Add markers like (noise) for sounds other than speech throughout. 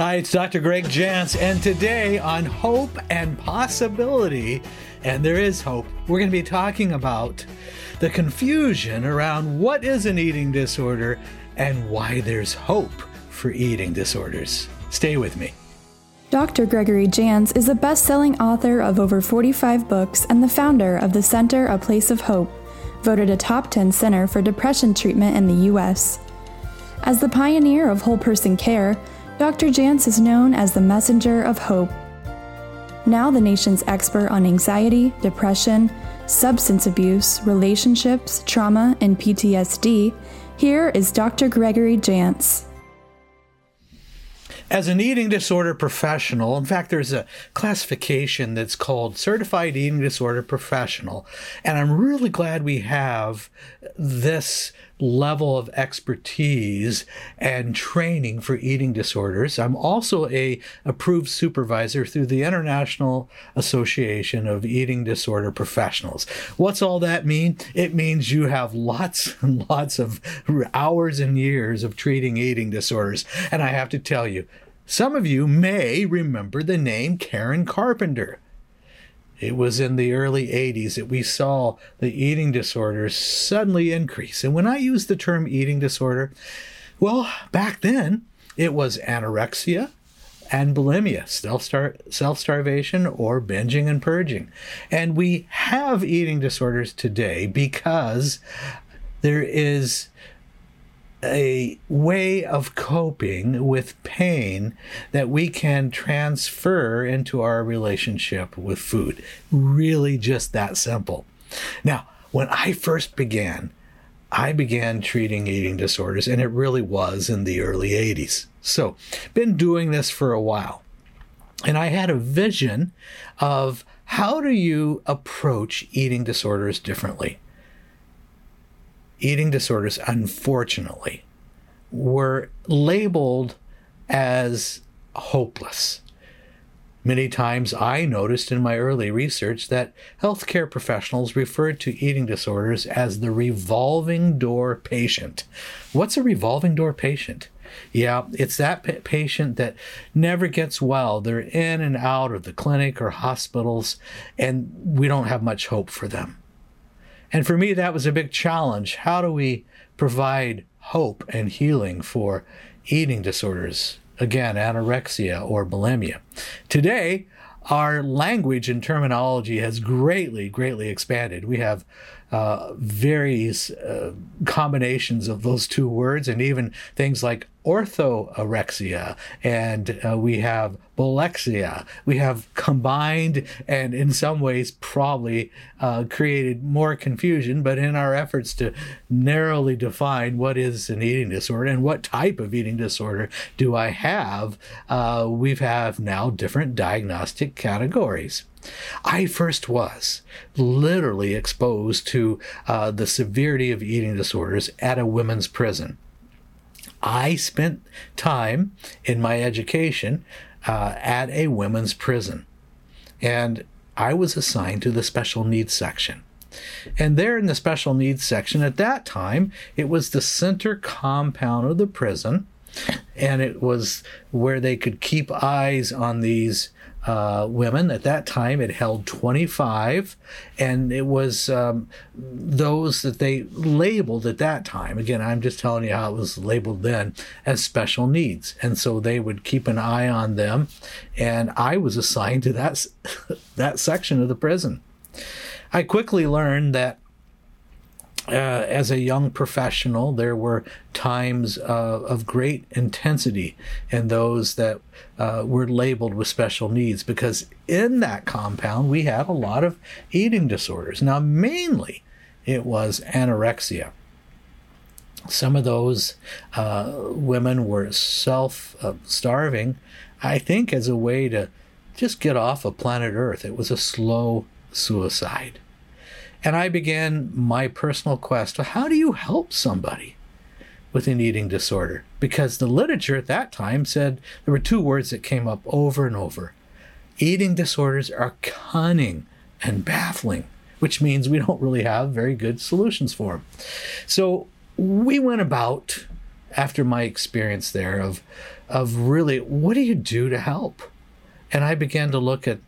Hi, it's Dr. Greg Jantz, and today on Hope and Possibility, and there is hope, we're going to be talking about the confusion around what is an eating disorder and why there's hope for eating disorders. Stay with me. Dr. Gregory Jantz is a best selling author of over 45 books and the founder of the Center A Place of Hope, voted a top 10 center for depression treatment in the U.S. As the pioneer of whole person care, Dr. Jantz is known as the messenger of hope. Now the nation's expert on anxiety, depression, substance abuse, relationships, trauma, and PTSD, here is Dr. Gregory Jantz. As an eating disorder professional, in fact, there's a classification that's called Certified Eating Disorder Professional. And I'm really glad we have this level of expertise and training for eating disorders. I'm also a approved supervisor through the International Association of Eating Disorder Professionals. What's all that mean? It means you have lots (laughs) and lots of hours and years of treating eating disorders. And I have to tell you, some of you may remember the name Karen Carpenter. It was in the early 80s that we saw the eating disorders suddenly increase. And when I use the term eating disorder, well, back then it was anorexia and bulimia, self starvation, or binging and purging. And we have eating disorders today because there is a way of coping with pain that we can transfer into our relationship with food. Really, just that simple. Now, when I first began, I began treating eating disorders, and it really was in the early 80s. So, been doing this for a while. And I had a vision of how do you approach eating disorders differently? Eating disorders, unfortunately, were labeled as hopeless. Many times I noticed in my early research that healthcare professionals referred to eating disorders as the revolving door patient. What's a revolving door patient? Yeah, it's that patient that never gets well. They're in and out of the clinic or hospitals, and we don't have much hope for them. And for me, that was a big challenge. How do we provide hope and healing for eating disorders? Again, anorexia or bulimia. Today, our language and terminology has greatly, greatly expanded. We have uh, various uh, combinations of those two words, and even things like orthorexia, and uh, we have bulexia. We have combined and, in some ways, probably uh, created more confusion. But in our efforts to narrowly define what is an eating disorder and what type of eating disorder do I have, uh, we have now different diagnostic categories. I first was literally exposed to uh, the severity of eating disorders at a women's prison. I spent time in my education uh, at a women's prison, and I was assigned to the special needs section. And there in the special needs section, at that time, it was the center compound of the prison, and it was where they could keep eyes on these uh, women. At that time, it held 25, and it was um, those that they labeled at that time. Again, I'm just telling you how it was labeled then as special needs. And so they would keep an eye on them, and I was assigned to that, (laughs) that section of the prison. I quickly learned that uh, as a young professional, there were times uh, of great intensity in those that uh, were labeled with special needs because in that compound we had a lot of eating disorders. Now, mainly it was anorexia. Some of those uh, women were self starving, I think, as a way to just get off of planet Earth. It was a slow suicide. And I began my personal quest how do you help somebody with an eating disorder? Because the literature at that time said there were two words that came up over and over eating disorders are cunning and baffling, which means we don't really have very good solutions for them. So we went about, after my experience there, of of really what do you do to help? And I began to look at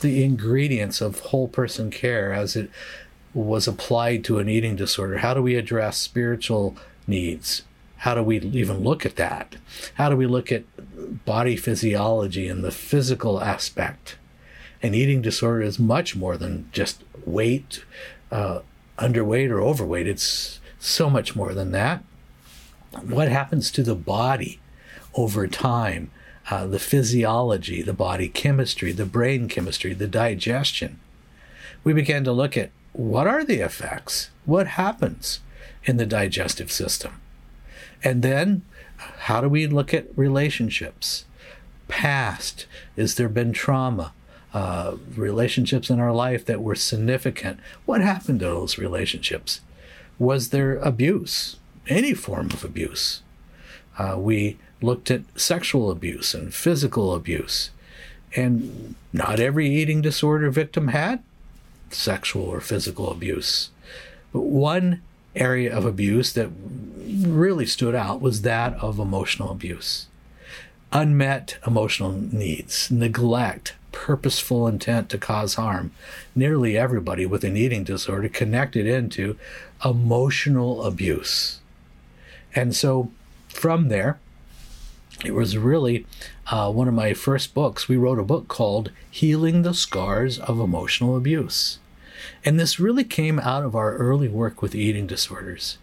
the ingredients of whole person care as it was applied to an eating disorder. How do we address spiritual needs? How do we even look at that? How do we look at body physiology and the physical aspect? An eating disorder is much more than just weight, uh, underweight, or overweight. It's so much more than that. What happens to the body over time? Uh, the physiology, the body chemistry, the brain chemistry, the digestion. We began to look at what are the effects? What happens in the digestive system? And then how do we look at relationships? Past, is there been trauma? Uh, relationships in our life that were significant. What happened to those relationships? Was there abuse? Any form of abuse? Uh, we looked at sexual abuse and physical abuse. And not every eating disorder victim had sexual or physical abuse. But one area of abuse that really stood out was that of emotional abuse. Unmet emotional needs, neglect, purposeful intent to cause harm. Nearly everybody with an eating disorder connected into emotional abuse. And so from there, it was really uh, one of my first books. We wrote a book called Healing the Scars of Emotional Abuse. And this really came out of our early work with eating disorders.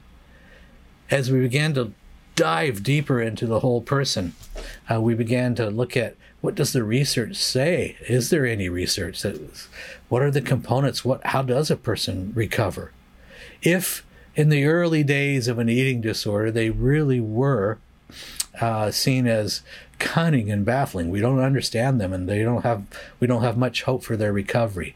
As we began to dive deeper into the whole person, uh, we began to look at what does the research say? Is there any research that what are the components? What how does a person recover? If in the early days of an eating disorder they really were uh, seen as cunning and baffling, we don't understand them, and they don't have we don't have much hope for their recovery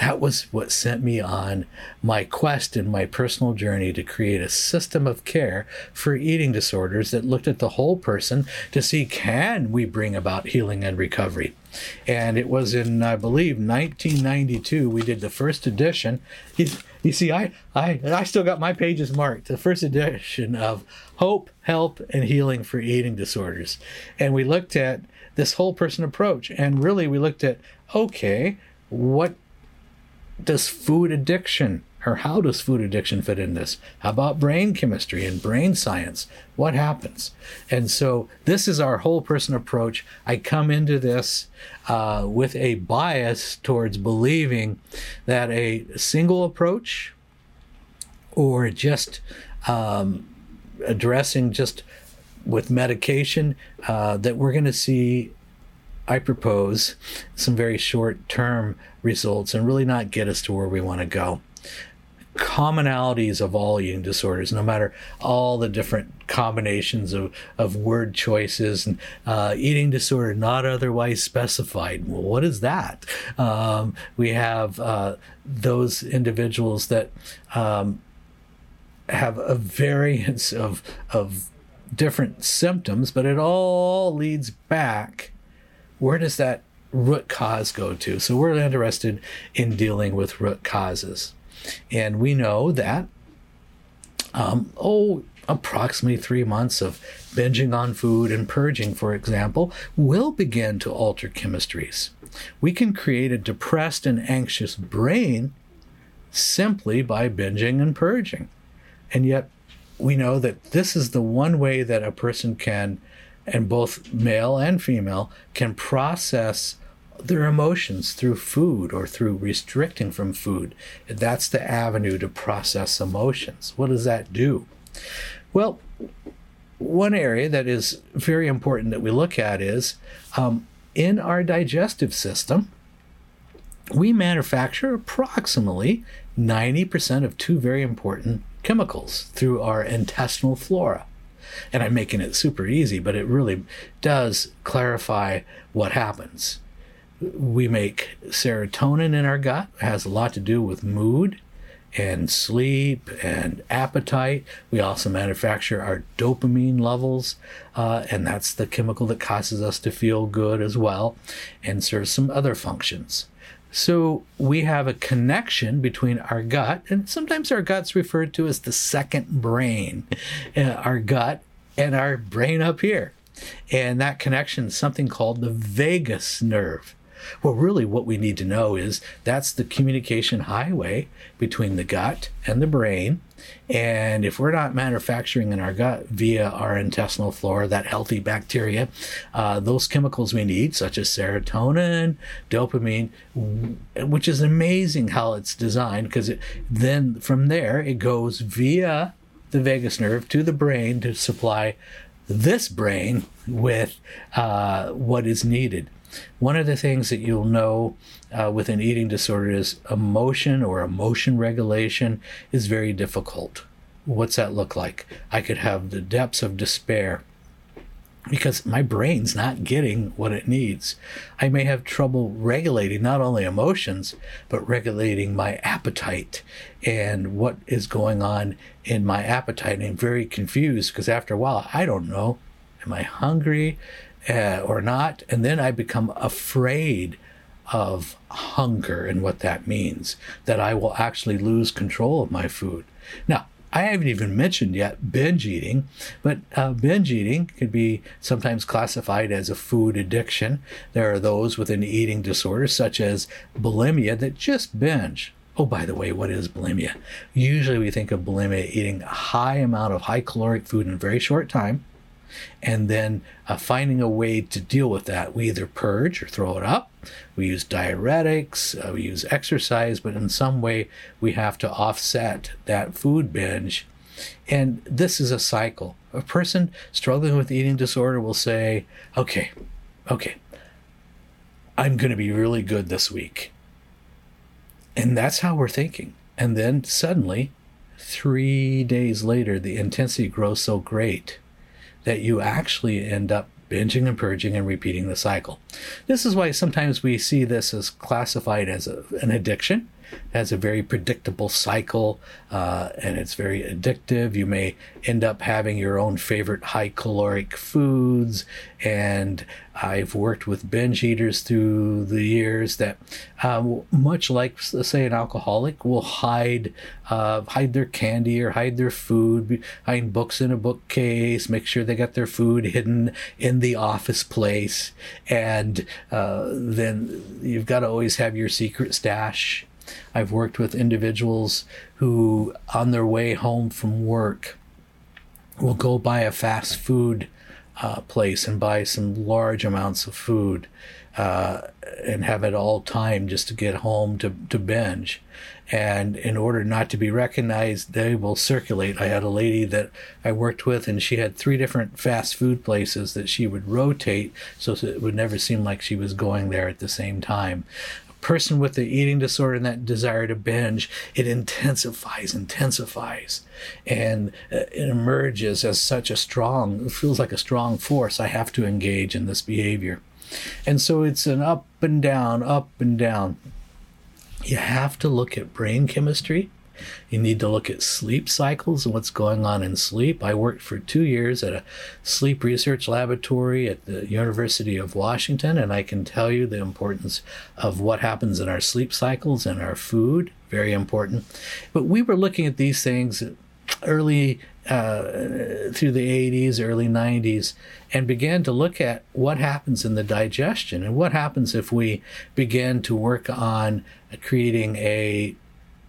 that was what sent me on my quest and my personal journey to create a system of care for eating disorders that looked at the whole person to see can we bring about healing and recovery. And it was in, I believe, 1992 we did the first edition. You, see, I, I, I still got my pages marked. The first edition of Hope, Help, and Healing for Eating Disorders. And we looked at this whole person approach. And really, we looked at okay, what does food addiction or how does food addiction fit in this? How about brain chemistry and brain science? What happens? And so this is our whole person approach. I come into this uh, with a bias towards believing that a single approach or just um, addressing just with medication uh, that we're going to see I propose some very short term results and really not get us to where we want to go. Commonalities of all eating disorders, no matter all the different combinations of, of word choices and uh, eating disorder not otherwise specified. Well, what is that? Um, we have uh, those individuals that um, have a variance of, of different symptoms, but it all leads back where does that root cause go to? So we're interested in dealing with root causes. And we know that, um, oh, approximately three months of binging on food and purging, for example, will begin to alter chemistries. We can create a depressed and anxious brain simply by binging and purging. And yet, we know that this is the one way that a person can and both male and female can process their emotions through food or through restricting from food. That's the avenue to process emotions. What does that do? Well, one area that is very important that we look at is um, in our digestive system, we manufacture approximately 90% of two very important chemicals through our intestinal flora and I'm making it super easy, but it really does clarify what happens. We make serotonin in our gut, it has a lot to do with mood and sleep and appetite. We also manufacture our dopamine levels, uh, and that's the chemical that causes us to feel good as well, and serves some other functions. So we have a connection between our gut, and sometimes our gut's referred to as the second brain, uh, our gut and our brain up here. And that connection is something called the vagus nerve. Well, really, what we need to know is that's the communication highway between the gut and the brain. And if we're not manufacturing in our gut via our intestinal flora that healthy bacteria, uh, those chemicals we need, such as serotonin, dopamine, which is amazing how it's designed, because it, then from there it goes via the vagus nerve to the brain to supply this brain with uh, what is needed. One of the things that you'll know uh, with an eating disorder is emotion or emotion regulation is very difficult. What's that look like? I could have the depths of despair because my brain's not getting what it needs. I may have trouble regulating not only emotions, but regulating my appetite and what is going on in my appetite. And I'm very confused because after a while, I don't know. Am I hungry? Uh, or not. And then I become afraid of hunger and what that means, that I will actually lose control of my food. Now, I haven't even mentioned yet binge eating, but uh, binge eating could be sometimes classified as a food addiction. There are those with an eating disorder, such as bulimia, that just binge. Oh, by the way, what is bulimia? Usually we think of bulimia eating a high amount of high caloric food in a very short time and then uh, finding a way to deal with that. We either purge or throw it up. We use diuretics, uh, we use exercise, but in some way we have to offset that food binge. And this is a cycle. A person struggling with eating disorder will say, okay, okay, I'm going to be really good this week. And that's how we're thinking. And then suddenly, three days later, the intensity grows so great that you actually end up binging and purging and repeating the cycle. This is why sometimes we see this as classified as a, an addiction has a very predictable cycle uh, and it's very addictive. You may end up having your own favorite high caloric foods. And I've worked with binge eaters through the years that, uh, much like, say, an alcoholic, will hide uh, hide their candy or hide their food behind books in a bookcase. Make sure they got their food hidden in the office place, and uh, then you've got to always have your secret stash I've worked with individuals who, on their way home from work, will go by a fast food uh, place and buy some large amounts of food uh, and have it all time just to get home to, to binge. And in order not to be recognized, they will circulate. I had a lady that I worked with, and she had three different fast food places that she would rotate so it would never seem like she was going there at the same time person with the eating disorder and that desire to binge, it intensifies, intensifies, and uh, it emerges as such a strong, it feels like a strong force. I have to engage in this behavior. And so it's an up and down, up and down. You have to look at brain chemistry you need to look at sleep cycles and what's going on in sleep. I worked for two years at a sleep research laboratory at the University of Washington, and I can tell you the importance of what happens in our sleep cycles and our food. Very important. But we were looking at these things early uh, through the 80s, early 90s, and began to look at what happens in the digestion and what happens if we begin to work on creating a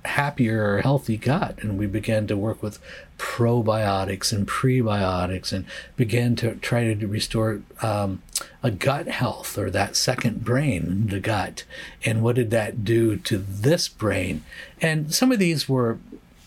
happier or healthy gut. And we began to work with probiotics and prebiotics and began to try to restore um, a gut health or that second brain the gut. And what did that do to this brain? And some of these were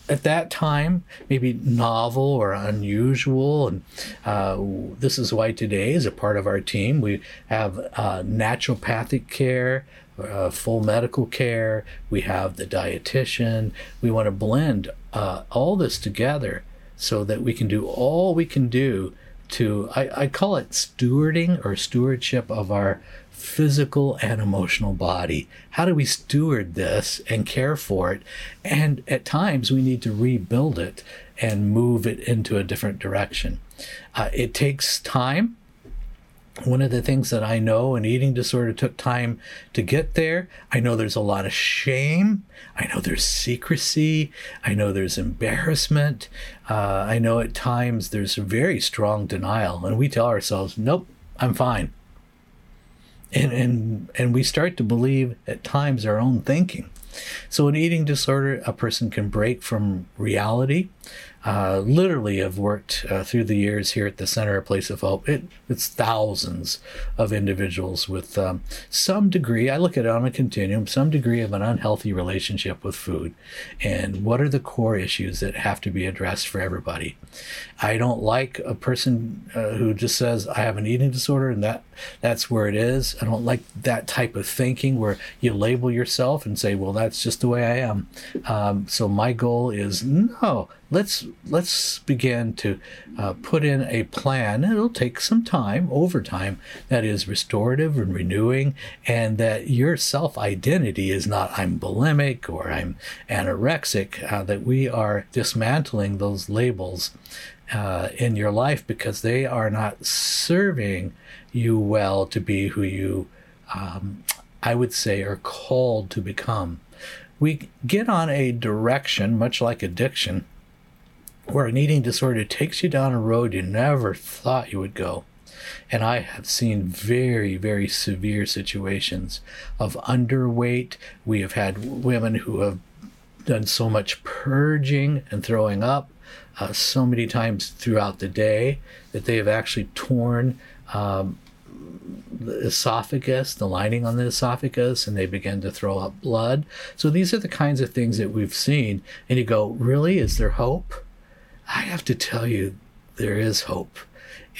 at that time maybe novel or unusual. And uh, this is why today as a part of our team. We have uh, naturopathic care uh, full medical care, we have the dietitian. We want to blend uh, all this together so that we can do all we can do to, I, I call it stewarding or stewardship of our physical and emotional body. How do we steward this and care for it? And at times we need to rebuild it and move it into a different direction. Uh, it takes time one of the things that I know an eating disorder took time to get there. I know there's a lot of shame. I know there's secrecy. I know there's embarrassment. Uh, I know at times there's very strong denial, and we tell ourselves, "Nope, I'm fine." And and and we start to believe at times our own thinking. So, an eating disorder, a person can break from reality uh, literally have worked uh, through the years here at the Center of Place of Hope. It, it's thousands of individuals with um, some degree, I look at it on a continuum, some degree of an unhealthy relationship with food. And what are the core issues that have to be addressed for everybody? I don't like a person uh, who just says, I have an eating disorder and that that's where it is. I don't like that type of thinking where you label yourself and say, well, that's just the way I am. Um, so my goal is no, let's let's begin to uh, put in a plan. It'll take some time, over time, that is restorative and renewing, and that your self identity is not I'm bulimic or I'm anorexic. Uh, that we are dismantling those labels uh, in your life because they are not serving you well to be who you, um, I would say, are called to become. We get on a direction, much like addiction, where an eating disorder takes you down a road you never thought you would go. And I have seen very, very severe situations of underweight. We have had women who have done so much purging and throwing up uh, so many times throughout the day that they have actually torn um, the esophagus, the lining on the esophagus, and they begin to throw up blood. So these are the kinds of things that we've seen. And you go, really? Is there hope? I have to tell you, there is hope.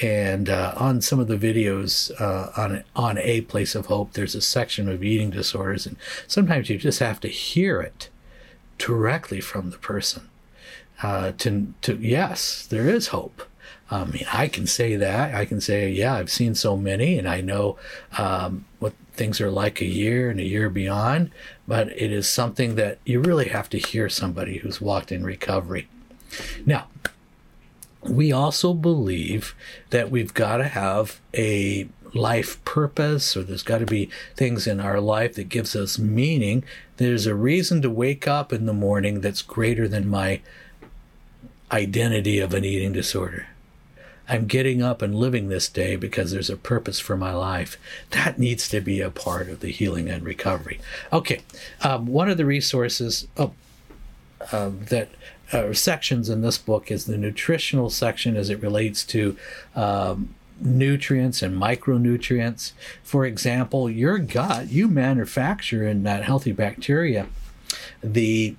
And uh, on some of the videos uh, on on a place of hope, there's a section of eating disorders, and sometimes you just have to hear it directly from the person. Uh, to to yes, there is hope. I mean, I can say that. I can say, yeah, I've seen so many, and I know um, what things are like a year and a year beyond. But it is something that you really have to hear somebody who's walked in recovery. Now, we also believe that we've got to have a life purpose or there's got to be things in our life that gives us meaning. There's a reason to wake up in the morning that's greater than my identity of an eating disorder. I'm getting up and living this day because there's a purpose for my life. That needs to be a part of the healing and recovery. Okay um, one of the resources oh, uh, that uh, sections in this book is the nutritional section as it relates to um, nutrients and micronutrients. For example, your gut, you manufacture in that healthy bacteria the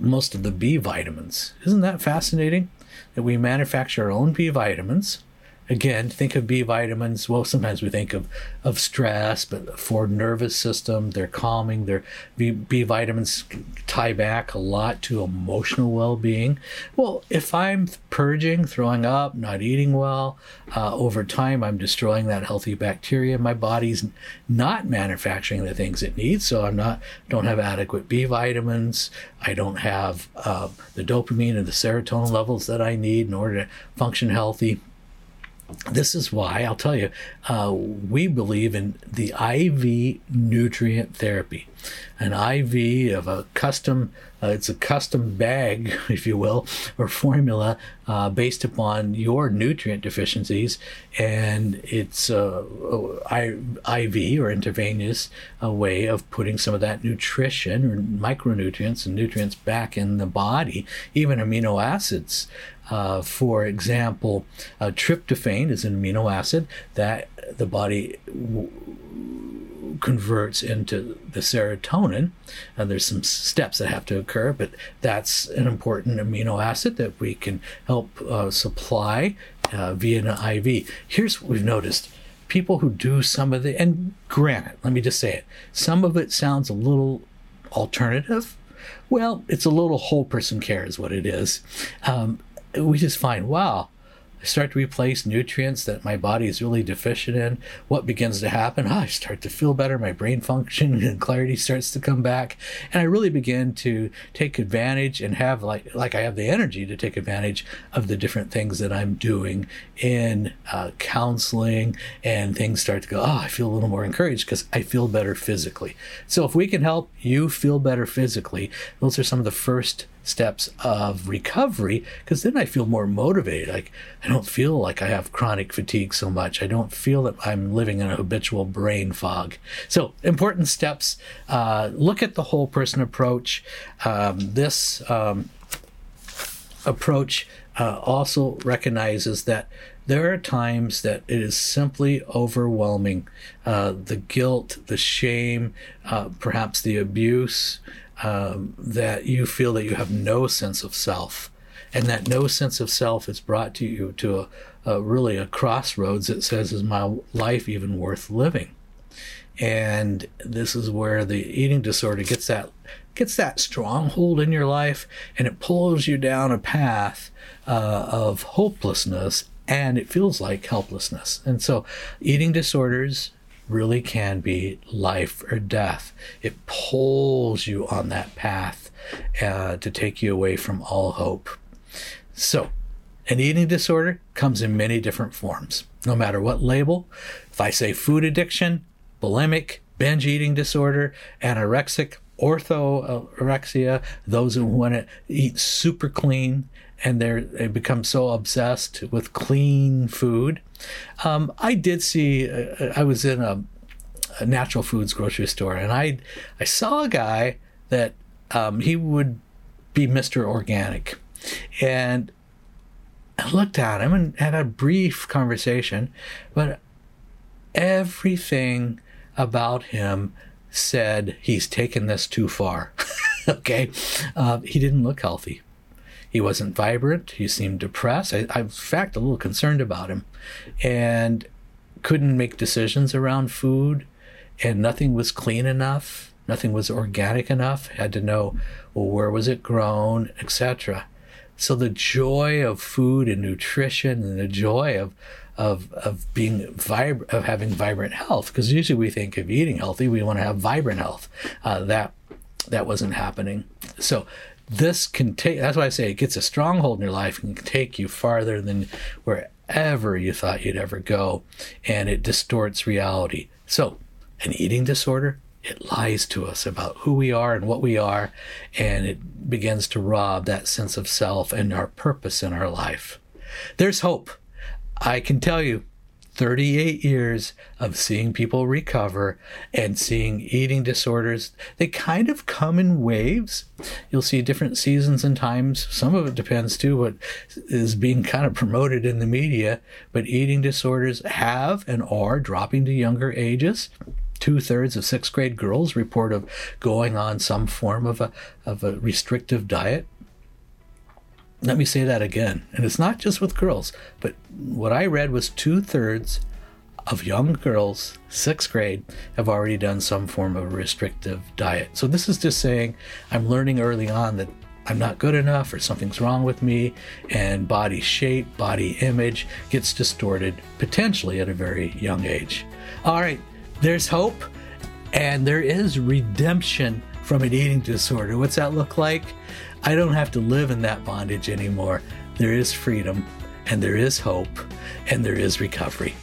most of the B vitamins. Isn't that fascinating? That we manufacture our own B vitamins again, think of B vitamins. Well, sometimes we think of, of stress, but for nervous system, they're calming. Their B, B vitamins tie back a lot to emotional well being. Well, if I'm purging, throwing up, not eating well, uh, over time, I'm destroying that healthy bacteria. My body's not manufacturing the things it needs, so I'm not don't have adequate B vitamins. I don't have uh, the dopamine and the serotonin levels that I need in order to function healthy this is why I'll tell you, uh, we believe in the IV nutrient therapy. An IV of a custom, uh, it's a custom bag, (laughs) if you will, or formula uh, based upon your nutrient deficiencies. And it's a IV or intravenous a way of putting some of that nutrition or micronutrients and nutrients back in the body, even amino acids. Uh, for example, uh, tryptophan is an amino acid that the body w- converts into the serotonin. And there's some steps that have to occur, but that's an important amino acid that we can help uh, supply uh, via an IV. Here's what we've noticed people who do some of the, and granted, let me just say it, some of it sounds a little alternative. Well, it's a little whole person care, is what it is. Um, we just find, wow, I start to replace nutrients that my body is really deficient in. What begins to happen? Oh, I start to feel better. My brain function (laughs) and clarity starts to come back, and I really begin to take advantage and have like like I have the energy to take advantage of the different things that I'm doing in uh, counseling, and things start to go. Oh, I feel a little more encouraged because I feel better physically. So if we can help you feel better physically, those are some of the first steps of recovery because then I feel more motivated. Like I don't feel like I have chronic fatigue so much. I don't feel that I'm living in a habitual brain fog. So important steps. Uh, look at the whole person approach. Um, this um, approach uh, also recognizes that there are times that it is simply overwhelming. Uh, the guilt, the shame, uh, perhaps the abuse, um, that you feel that you have no sense of self. And that no sense of self is brought to you to a, a really a crossroads that says, Is my life even worth living? And this is where the eating disorder gets that gets that stronghold in your life and it pulls you down a path uh, of hopelessness and it feels like helplessness. And so eating disorders really can be life or death. It pulls you on that path uh, to take you away from all hope. So, an eating disorder comes in many different forms, no matter what label. If I say food addiction, bulimic, binge eating disorder, anorexic, orthorexia, those who want to eat super clean, and they're, they become so obsessed with clean food. Um, I did see, uh, I was in a, a, natural foods grocery store and I, I saw a guy that um, he would be Mr. Organic. And I looked at him and had a brief conversation, but everything about him said he's taken this too far. (laughs) okay. Uh, he didn't look healthy. He wasn't vibrant. He seemed depressed. I, I, in fact, a little concerned about him, and couldn't make decisions around food, and nothing was clean enough. Nothing was organic enough. Had to know, well, where was it grown, etc. So the joy of food and nutrition, and the joy of of of being vib- of having vibrant health, because usually we think of eating healthy, we want to have vibrant health. Uh, that that wasn't happening. So this can take that's why i say it gets a stronghold in your life and can take you farther than wherever you thought you'd ever go and it distorts reality. So an eating disorder it lies to us about who we are and what we are and it begins to rob that sense of self and our purpose in our life. There's hope. I can tell you 38 years of seeing people recover and seeing eating disorders. They kind of come in waves. You'll see different seasons and times. Some of it depends too what is being kind of promoted in the media, but eating disorders have and are dropping to younger ages two thirds of sixth grade girls report of going on some form of a, of a restrictive diet. Let me say that again. And it's not just with girls, but what I read was two thirds of young girls, sixth grade, have already done some form of restrictive diet. So this is just saying I'm learning early on that I'm not good enough or something's wrong with me, and body shape, body image gets distorted potentially at a very young age. All right, there's hope and there is redemption from an eating disorder. What's that look like? I don't have to live in that bondage anymore. There is freedom, and there is hope, and there is recovery.